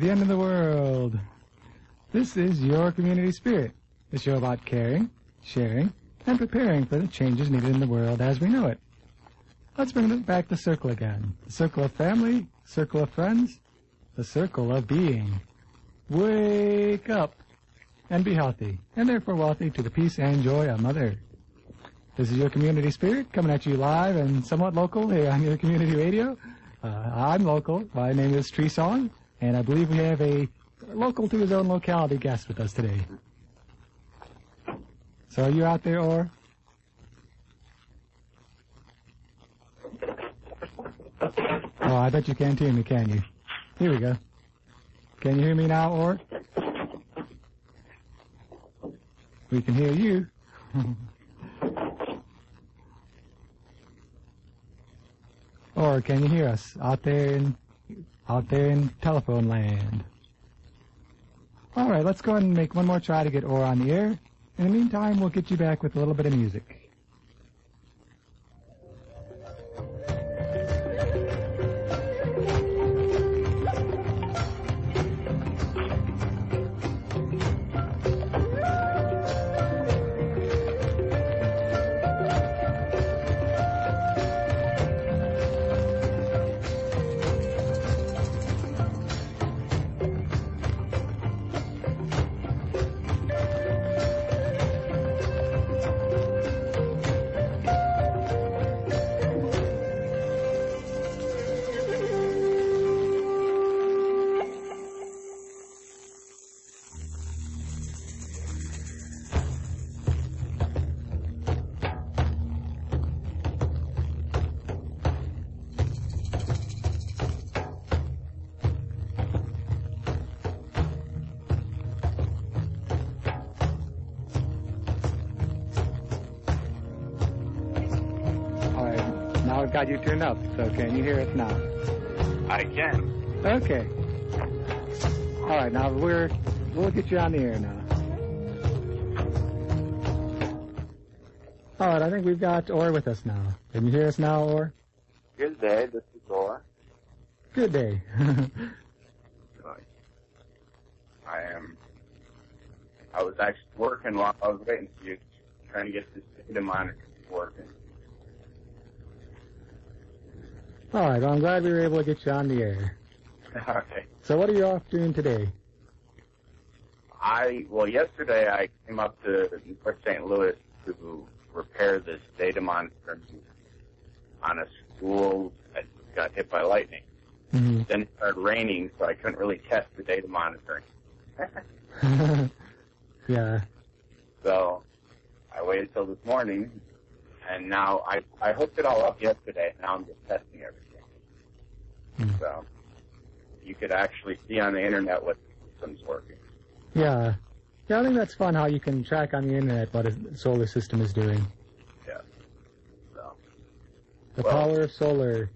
the end of the world. This is Your Community Spirit, the show about caring, sharing, and preparing for the changes needed in the world as we know it. Let's bring it back to circle again. The circle of family, circle of friends, the circle of being. Wake up and be healthy, and therefore wealthy to the peace and joy of Mother This is your community spirit coming at you live and somewhat local here on your community radio. Uh, I'm local. My name is Tree Song, and I believe we have a local to his own locality guest with us today. So are you out there, or? Oh, I bet you can't hear me, can you? Here we go. Can you hear me now, or? We can hear you. or can you hear us out there in out there in telephone land? All right, let's go ahead and make one more try to get Or on the air. In the meantime, we'll get you back with a little bit of music. Right, got you turned up, so can you hear us now? I can. Okay. All right, now we're we'll get you on the air now. All right, I think we've got Or with us now. Can you hear us now, Or? Good day. This is Or. Good day. I am. I was actually working while I was waiting for you, trying to get this data monitor working. All right, well, I'm glad we were able to get you on the air. okay. So what are you off doing today? I well, yesterday I came up to North St. Louis to repair this data monitor on a school that got hit by lightning. Mhm. Then it started raining, so I couldn't really test the data monitoring. yeah. So I waited till this morning, and now I I hooked it all up yesterday. And now I'm just testing everything. Hmm. So you could actually see on the internet what system's working. Yeah. Yeah, I think that's fun how you can track on the internet what a solar system is doing. Yeah. So The Well- power of solar.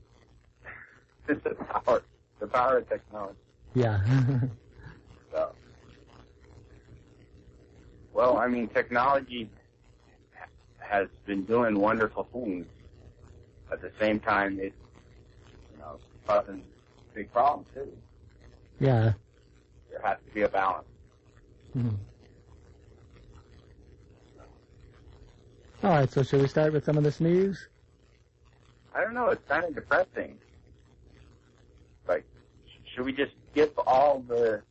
it's the power the power of technology. Yeah. So well, I mean, technology has been doing wonderful things. But at the same time, it's you know causing big problems too. yeah. There has to be a balance. Mhm. All right, so should we start with some of this news? I don't know. It's kind of depressing. Like, should we just skip all the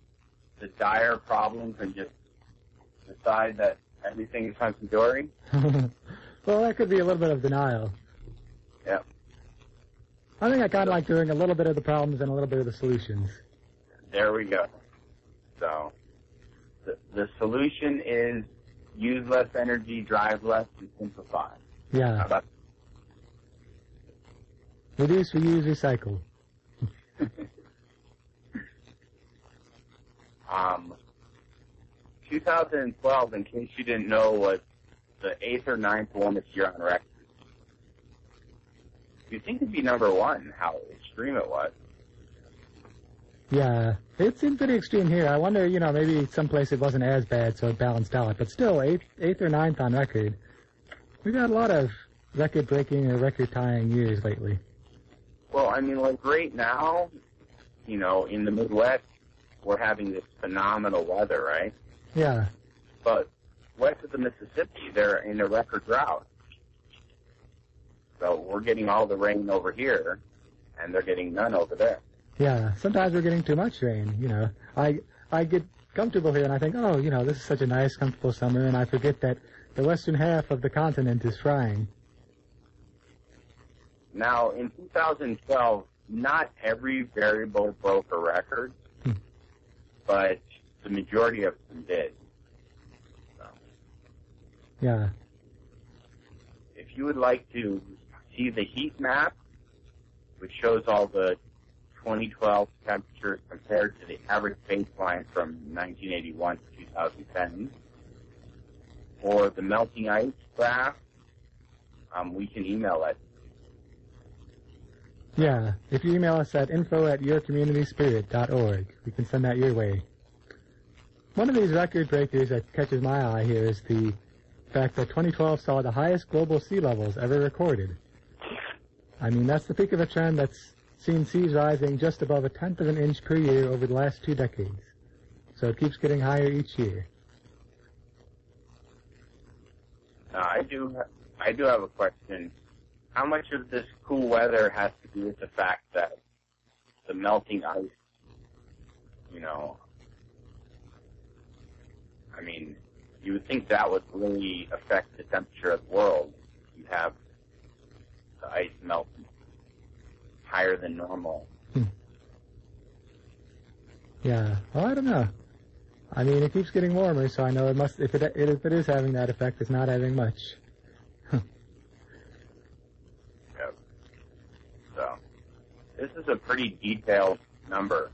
the dire problems and just decide that everything is hunky dory? well, that could be a little bit of denial. Yeah. I think I kind of like doing a little bit of the problems and a little bit of the solutions. There we go. So, the the solution is use less energy, drive less, and simplify. Yeah. about Reduce, reuse, recycle. um, 2012, in case you didn't know, was the eighth or ninth warmest year on record. You'd think it'd be number one, how extreme it was. Yeah. It seemed pretty extreme here. I wonder, you know, maybe someplace it wasn't as bad, so it balanced out. But still, eighth, eighth or ninth on record. We've got a lot of record-breaking or record-tying years lately. Well, I mean, like right now, you know, in the Midwest, we're having this phenomenal weather, right? Yeah. But west of the Mississippi, they're in a record drought. So we're getting all the rain over here, and they're getting none over there. Yeah. Sometimes we're getting too much rain. You know, I I get comfortable here and I think, oh, you know, this is such a nice, comfortable summer, and I forget that the western half of the continent is frying. Now, in 2012, not every variable broke a record, Hmm. but the majority of them did. Yeah. if you would like to see the heat map, which shows all the 2012 temperatures compared to the average baseline from 1981 to 2010, or the melting ice graph, um, we can email it. Yeah. If you email us at info at yourcommunityspirit.org, we can send that your way. One of these record breakers that catches my eye here is the fact that 2012 saw the highest global sea levels ever recorded. I mean, that's the peak of a trend that's seen seas rising just above a tenth of an inch per year over the last two decades. So it keeps getting higher each year. Now, I do, I do have a question. How much of this cool weather has to do with the fact that the melting ice, you know, I mean, you would think that would really affect the temperature of the world. You have the ice melt higher than normal. Hmm. Yeah. Well, I don't know. I mean, it keeps getting warmer, so I know it must. If it if it is having that effect, it's not having much. Yep. So, this is a pretty detailed number.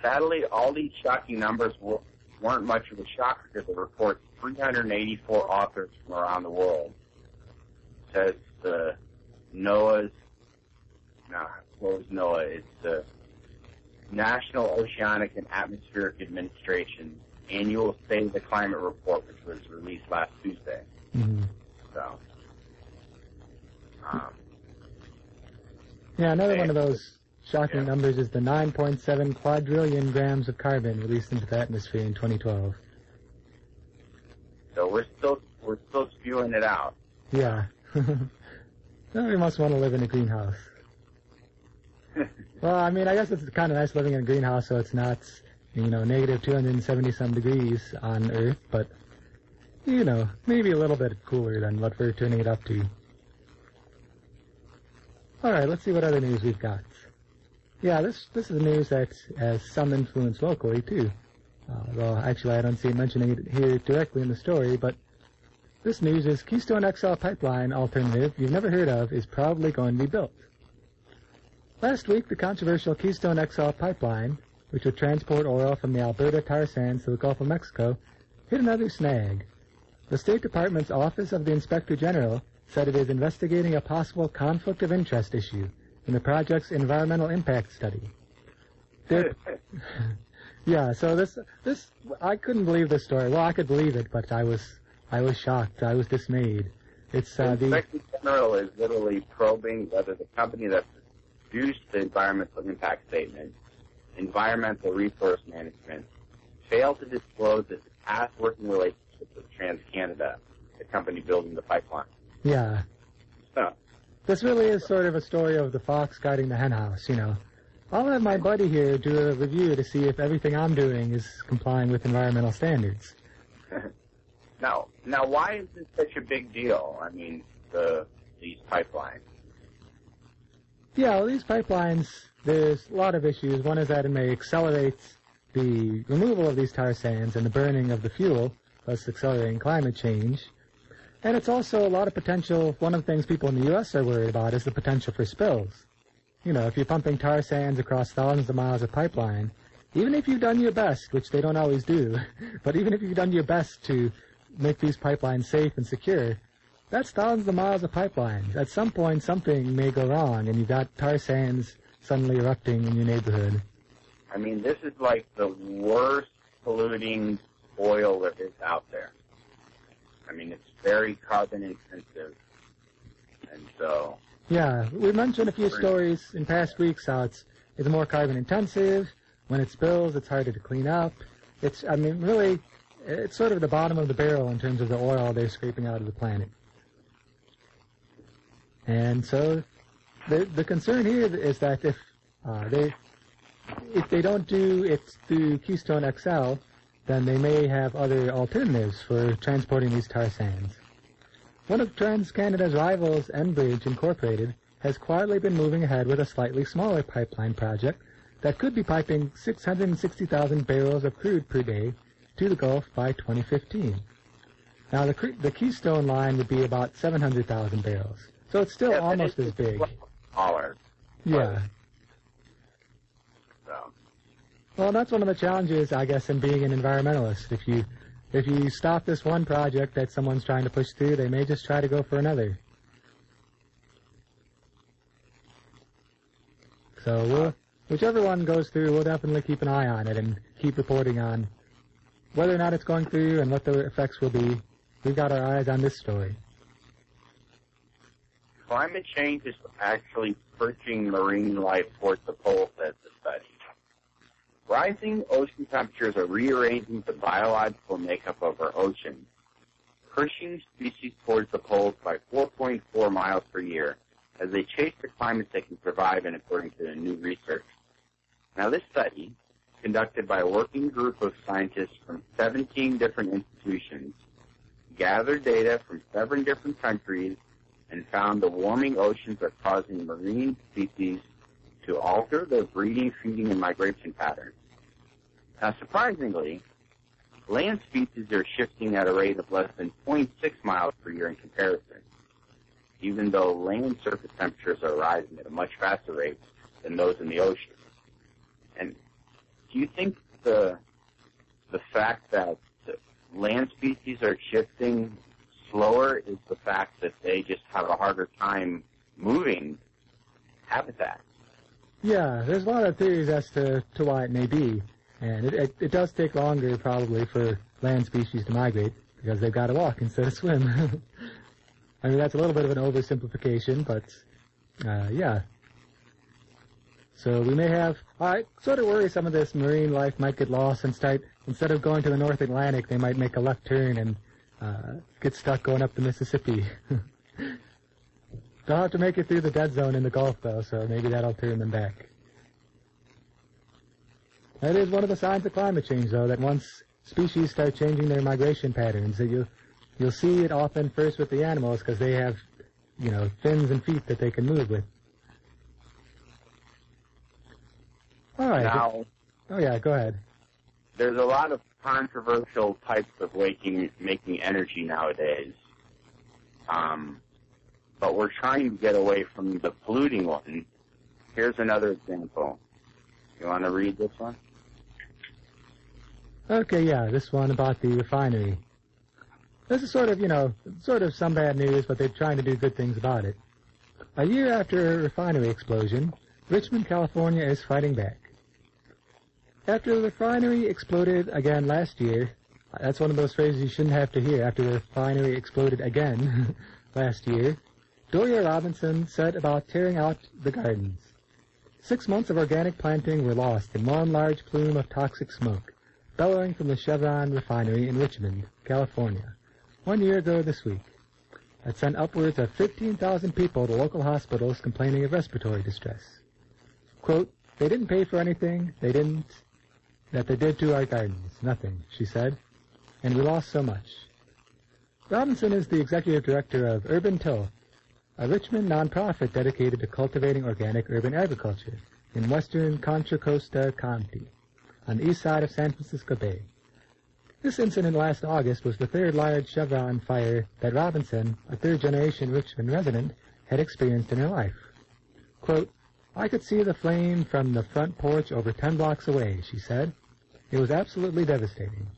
Sadly, all these shocking numbers were, weren't much of a shock because the reports 384 authors from around the world. It says the NOAA's, no, what was NOAA? It's the National Oceanic and Atmospheric Administration annual State of the Climate Report, which was released last Tuesday. hmm So, um, Yeah, another one of those shocking Yeah. numbers is the 9.7 quadrillion grams of carbon released into the atmosphere in 2012. So we're still we're still spewing it out. Yeah. we must want to live in a greenhouse. Well, I mean, I guess it's kind of nice living in a greenhouse, so it's not, you know, negative 270 some degrees on Earth, but, you know, maybe a little bit cooler than what we're turning it up to. All right, let's see what other news we've got. Yeah, this this is news that has uh, some influence locally too. Uh, well, actually, I don't see mentioning it here directly in the story, but this news is Keystone XL pipeline alternative you've never heard of is probably going to be built. Last week, the controversial Keystone XL pipeline, which would transport oil from the Alberta tar sands to the Gulf of Mexico, hit another snag. The State Department's Office of the Inspector General said it is investigating a possible conflict of interest issue in the project's environmental impact study. There- yeah, so this this I couldn't believe this story. Well, I could believe it, but I was I was shocked. I was dismayed. It's The uh, the Inspector General is literally probing whether the company that produced the environmental impact statement, environmental resource management, failed to disclose its past working relationship with TransCanada, the company building the pipeline. yeah. So, This really is sort of a story of the fox guarding the henhouse, you know. I'll have my buddy here do a review to see if everything I'm doing is complying with environmental standards. now, now, why is this such a big deal? I mean, the these pipelines. Yeah, well, these pipelines, there's a lot of issues. One is that it may accelerate the removal of these tar sands and the burning of the fuel, thus accelerating climate change. And it's also a lot of potential. One of the things people in the U.S. are worried about is the potential for spills. You know, if you're pumping tar sands across thousands of miles of pipeline, even if you've done your best, which they don't always do, but even if you've done your best to make these pipelines safe and secure, that's thousands of miles of pipelines. At some point, something may go wrong, and you've got tar sands suddenly erupting in your neighborhood. I mean, this is like the worst polluting oil that is out there. I mean, it's very carbon intensive, and so Yeah, we mentioned a few stories in past weeks how it's it's more carbon intensive. when it spills, it's harder to clean up. It's, I mean, really, it's sort of the bottom of the barrel in terms of the oil they're scraping out of the planet. And so, the the concern here is that if uh, they if they don't do it through Keystone XL, then they may have other alternatives for transporting these tar sands. One of TransCanada's rivals, Enbridge Incorporated, has quietly been moving ahead with a slightly smaller pipeline project that could be piping 660,000 barrels of crude per day to the Gulf by 2015. Now, the, the Keystone line would be about 700,000 barrels, so it's still Yeah, almost it's as big. Smaller. Yeah. So, Well, that's one of the challenges, I guess, in being an environmentalist. If you if you stop this one project that someone's trying to push through, they may just try to go for another. So we'll, whichever one goes through, we'll definitely keep an eye on it and keep reporting on whether or not it's going through and what the effects will be. We've got our eyes on this story. climate change is actually pushing marine life towards the pole, says the study. Rising ocean temperatures are rearranging the biological makeup of our oceans, pushing species towards the poles by 4.4 miles per year as they chase the climates they can survive in according to the new research. Now this study, conducted by a working group of scientists from 17 different institutions, gathered data from seven different countries and found the warming oceans are causing marine species to alter their breeding, feeding, and migration patterns. Now, surprisingly, land species are shifting at a rate of less than 0.6 miles per year in comparison, even though land surface temperatures are rising at a much faster rate than those in the ocean. And do you think the the fact that land species are shifting slower is the fact that they just have a harder time moving habitat? Yeah, there's a lot of theories as to, to why it may be. And it, it, it does take longer probably for land species to migrate because they've got to walk instead of swim. I mean, that's a little bit of an oversimplification, but uh, yeah. So we may have, I sort of worry some of this marine life might get lost and start, instead of going to the North Atlantic, they might make a left turn and uh, get stuck going up the Mississippi. They'll have to make it through the dead zone in the Gulf, though, so maybe that'll turn them back. That is one of the signs of climate change, though, that once species start changing their migration patterns, that you you'll see it often first with the animals because they have, you know, fins and feet that they can move with. All right. Now, oh yeah, go ahead. there's a lot of controversial types of waking, making energy nowadays. Um, but we're trying to get away from the polluting one. Here's another example. You want to read this one? Okay, yeah, this one about the refinery. This is sort of, you know, sort of some bad news, but they're trying to do good things about it. A year after a refinery explosion, Richmond, California is fighting back. After the refinery exploded again last year, that's one of those phrases you shouldn't have to hear after the refinery exploded again last year, Doria Robinson set about tearing out the gardens. Six months of organic planting were lost in one large plume of toxic smoke, bellowing from the Chevron refinery in Richmond, California, one year ago this week. That sent upwards of 15,000 people to local hospitals complaining of respiratory distress. Quote, they didn't pay for anything, they didn't, that they did to our gardens. Nothing, she said. And we lost so much. Robinson is the executive director of Urban Tilth, a Richmond nonprofit dedicated to cultivating organic urban agriculture in western Contra Costa County, on the east side of San Francisco Bay. This incident last August was the third large Chevron fire that Robinson, a third-generation Richmond resident, had experienced in her life. Quote, I could see the flame from the front porch over ten blocks away, she said. It was absolutely devastating.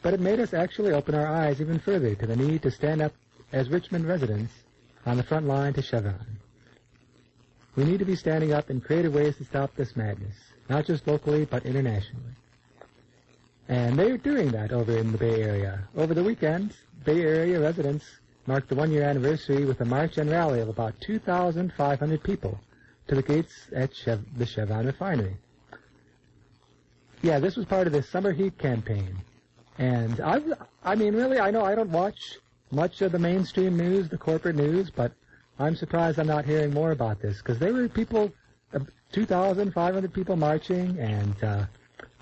But it made us actually open our eyes even further to the need to stand up as Richmond residents on the front line to Chevron. We need to be standing up in creative ways to stop this madness, not just locally, but internationally. And they're doing that over in the Bay Area. Over the weekend, Bay Area residents marked the one-year anniversary with a march and rally of about 2,500 people to the gates at Chev- the Chevron refinery. Yeah, this was part of the summer heat campaign. And I, I mean, really, I know I don't watch much of the mainstream news, the corporate news, but I'm surprised I'm not hearing more about this because there were people, uh, 2,500 people marching, and uh,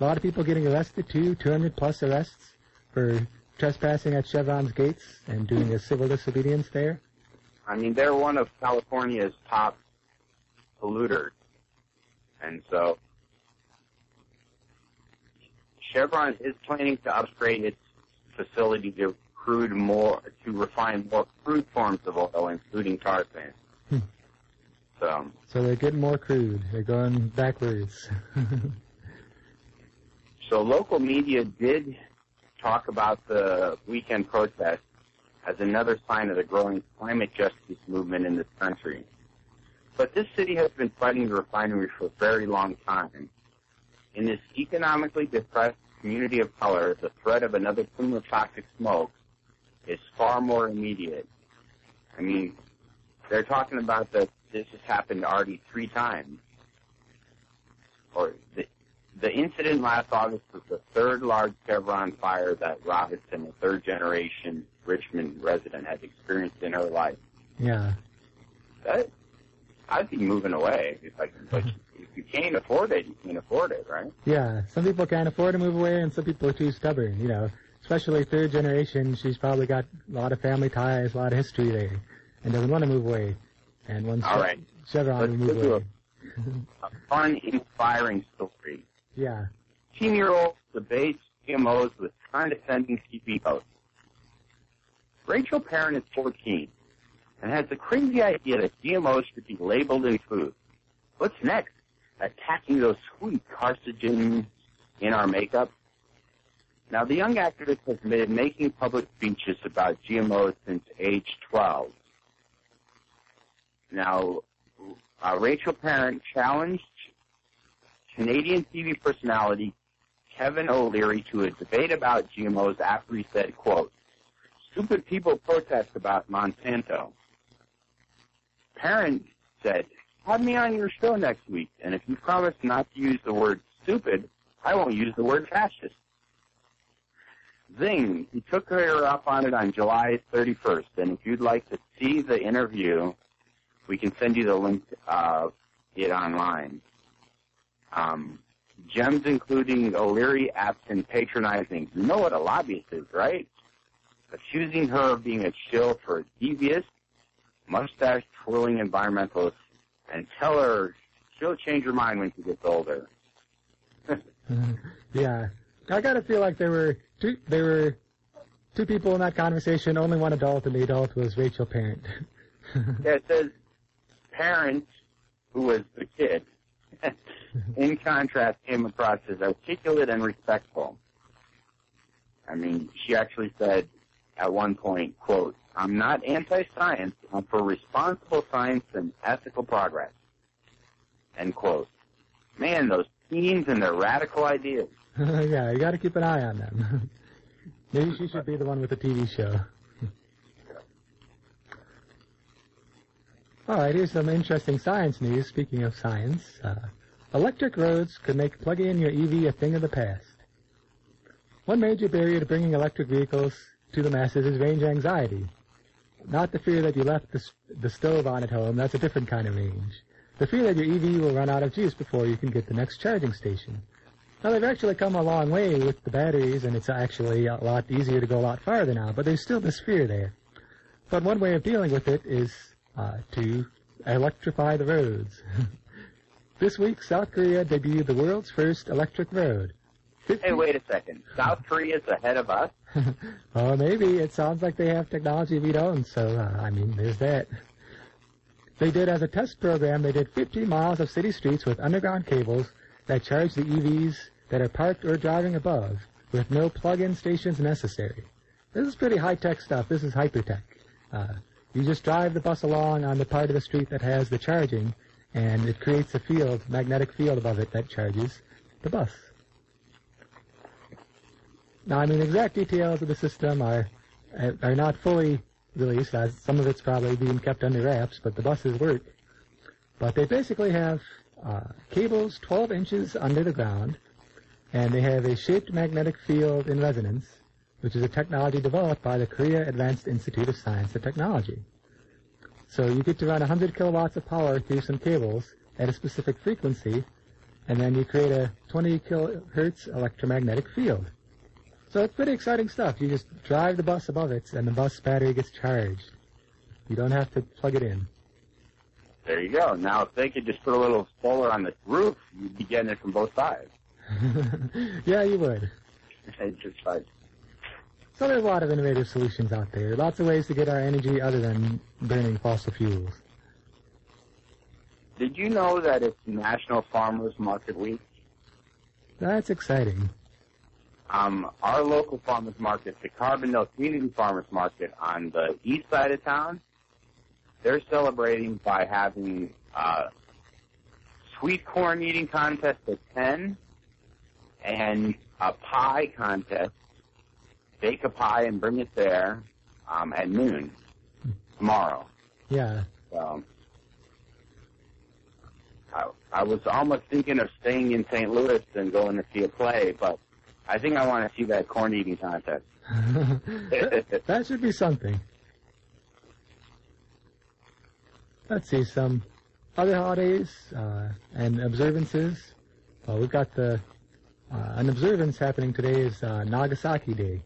a lot of people getting arrested too, 200 plus arrests for trespassing at Chevron's gates and doing a civil disobedience there. I mean, they're one of California's top polluters, and so Chevron is planning to upgrade its facility to crude more to refine more crude forms of oil, including tar sands. Hmm. so, So they're getting more crude. They're going backwards. so local media did talk about the weekend protest as another sign of the growing climate justice movement in this country. But this city has been fighting the refinery for a very long time. In this economically depressed community of color, the threat of another plume of toxic smoke is far more immediate. I mean, they're talking about that this has happened already three times. Or the, the incident last August was the third large Chevron fire that Robinson, a third generation Richmond resident, has experienced in her life. yeah. That, I'd be moving away if I could, but mm-hmm. if you can't afford it, you can't afford it, right? Yeah. Some people can't afford to move away, and some people are too stubborn. You know, especially third generation. She's probably got a lot of family ties, a lot of history there, and doesn't want to move away. And once All right. Chevron move away. A fun, inspiring story. Yeah. Teen-year-old debates GMOs with condescending TV hosts. Rachel Parent is 14 and has the crazy idea that GMOs should be labeled in food. What's next? Attacking those sweet carcinogens in our makeup? Now, the young activist has been making public speeches about GMOs since age 12. Now, uh, Rachel Parent challenged Canadian TV personality Kevin O'Leary to a debate about GMOs after he said, quote, stupid people protest about Monsanto. Parent said, have me on your show next week, and if you promise not to use the word stupid, I won't use the word fascist. Zing, he took her up on it on July 31st, and if you'd like to see the interview, we can send you the link of it online. Um, gems including O'Leary absent patronizing. You know what a lobbyist is, right? Accusing her of being a shill for a devious, mustache twirling environmentalist, and tell her she'll change her mind when she gets older. yeah. I gotta feel like there were two. There were two people in that conversation. Only one adult, and the adult was Rachel Parent. Yeah, it says parent, who was the kid, in contrast, came across as articulate and respectful. I mean, she actually said at one point, quote, I'm not anti-science, I'm for responsible science and ethical progress. End quote. Man, those teens and their radical ideas. yeah, you gotta keep an eye on them. Maybe she should be the one with the TV show. All right, here's some interesting science news. Speaking of science, uh, electric roads could make plugging in your EV a thing of the past. One major barrier to bringing electric vehicles to the masses is range anxiety. Not the fear that you left the, the stove on at home, that's a different kind of range. The fear that your EV will run out of juice before you can get the next charging station. Now, they've actually come a long way with the batteries, and it's actually a lot easier to go a lot farther now, but there's still this fear there. But one way of dealing with it is uh, to electrify the roads. this week, South Korea debuted the world's first electric road. Hey, wait a second. South Korea's ahead of us? oh, maybe. It sounds like they have technology we don't, so, uh, I mean, there's that. They did, as a test program, they did 50 miles of city streets with underground cables that charge the EVs that are parked or driving above with no plug-in stations necessary. This is pretty high-tech stuff. This is hyper-tech. Uh, you just drive the bus along on the part of the street that has the charging, and it creates a field, magnetic field above it that charges the bus. Now, I mean, exact details of the system are are not fully released, as some of it's probably being kept under wraps, but the buses work. But they basically have uh, cables 12 inches under the ground and they have a shaped magnetic field in resonance, which is a technology developed by the Korea Advanced Institute of Science and Technology. So you get to run 100 kilowatts of power through some cables at a specific frequency, and then you create a 20 kilohertz electromagnetic field. So it's pretty exciting stuff. You just drive the bus above it, and the bus battery gets charged. You don't have to plug it in. There you go. Now, if they could just put a little solar on the roof, you'd be getting it from both sides. yeah, you would. It's just like, So there's a lot of innovative solutions out there. Lots of ways to get our energy other than burning fossil fuels. did you know that it's National Farmers Market Week? That's exciting. Um, our local farmers market, the Carbondale Community Farmers Market on the east side of town, they're celebrating by having uh, sweet corn eating contest at 10 and a pie contest. Bake a pie and bring it there um, at noon tomorrow. Yeah. So I, I was almost thinking of staying in St. Louis and going to see a play, but I think I want to see that corn eating contest. that should be something. Let's see some other holidays uh, and observances. Well, we've got the an observance happening today is uh, Nagasaki Day.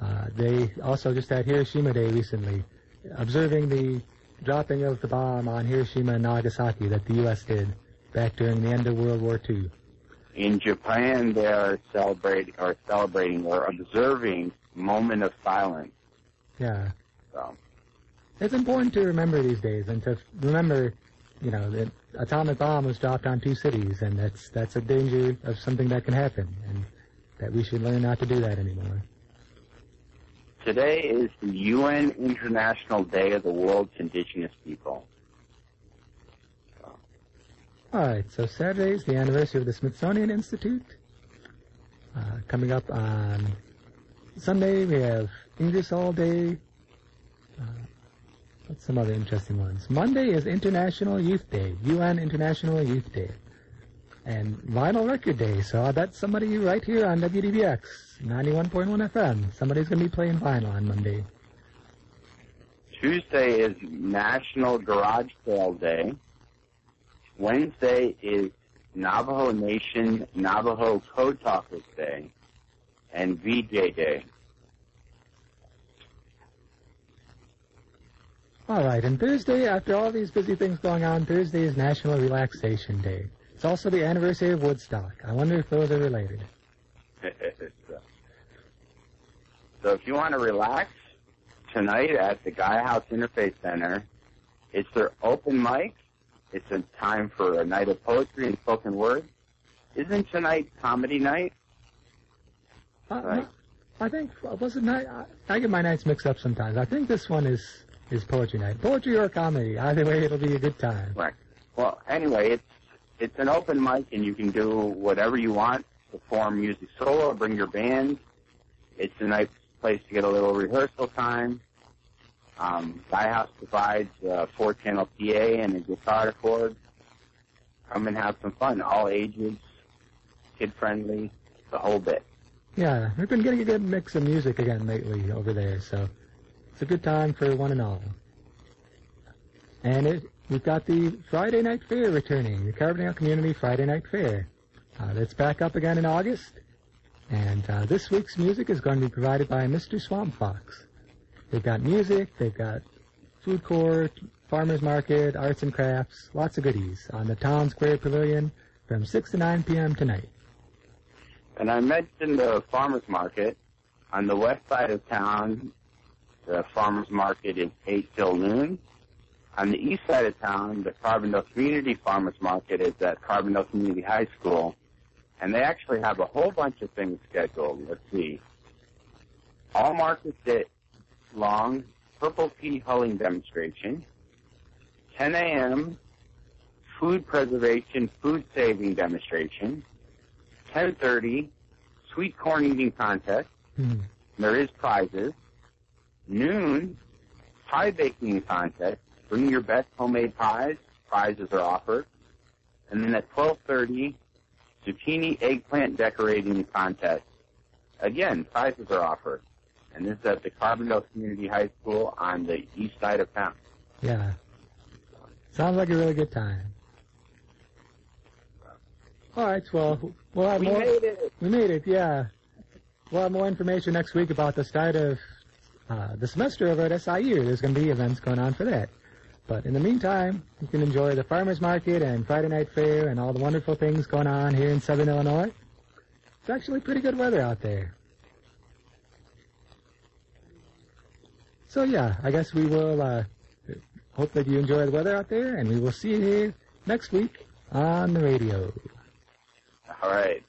Uh, they also just had Hiroshima Day recently, observing the dropping of the bomb on Hiroshima and Nagasaki that the U.S. did back during the end of World War II. In Japan, they are celebrating or celebrating or observing moment of silence. Yeah. So It's important to remember these days and to remember, you know, that atomic bomb was dropped on two cities, and that's that's a danger of something that can happen, and that we should learn not to do that anymore. today is the UN International Day of the World's Indigenous People. All right, so Saturday is the anniversary of the Smithsonian Institute. Uh, coming up on Sunday, we have English All Day. Uh, what's some other interesting ones? Monday is International Youth Day, UN International Youth Day. And Vinyl Record Day, so I bet somebody right here on WDBX, 91.1 FM, somebody's going to be playing vinyl on Monday. Tuesday is National Garage Sale Day. Wednesday is Navajo Nation Navajo Code Talkers Day and VJ Day. All right, and Thursday, after all these busy things going on, Thursday is National Relaxation Day. It's also the anniversary of Woodstock. I wonder if those are related. so if you want to relax tonight at the Gaia House Interfaith Center, it's their open mic. It's a time for a night of poetry and spoken word. Isn't tonight comedy night? Uh, Right. I think was it night? I, I get my nights mixed up sometimes. I think this one is is poetry night, poetry or comedy. Either way, it'll be a good time. Right. Well, anyway, it's it's an open mic, and you can do whatever you want. Perform music solo, bring your band. It's a nice place to get a little rehearsal time. Um, Gaia House provides a four-channel PA and a guitar record. Come and have some fun. All ages, kid-friendly, the whole bit. Yeah, we've been getting a good mix of music again lately over there, so it's a good time for one and all. And it, we've got the Friday Night Fair returning, the Carbondale Community Friday Night Fair. Uh, that's back up again in August, and uh, this week's music is going to be provided by Mr. Swamp Fox. They've got music, they've got food court, farmers market, arts and crafts, lots of goodies on the Town Square Pavilion from 6 to 9 p.m. tonight. And I mentioned the farmers market. On the west side of town, the farmers market is 8 till noon. On the east side of town, the Carbondale Community Farmers Market is at Carbondale Community High School. And they actually have a whole bunch of things scheduled. Let's see. All market day long purple pea hulling demonstration. 10 a.m. food preservation, food saving demonstration. 10:30 sweet corn eating contest. Hmm. There is prizes. Noon pie baking contest. Bring your best homemade pies. Prizes are offered. And then at 12:30 zucchini eggplant decorating contest. Again, prizes are offered. And this is at the Carbondale Community High School on the east side of town. Yeah. Sounds like a really good time. All right, well, we'll have We more. made it! We made it, yeah. We'll have more information next week about the start of uh, the semester over at SIU. There's going to be events going on for that. But in the meantime, you can enjoy the farmers market and Friday night fair and all the wonderful things going on here in Southern Illinois. It's actually pretty good weather out there. So yeah, I guess we will uh, hope that you enjoy the weather out there, and we will see you here next week on the radio. All right.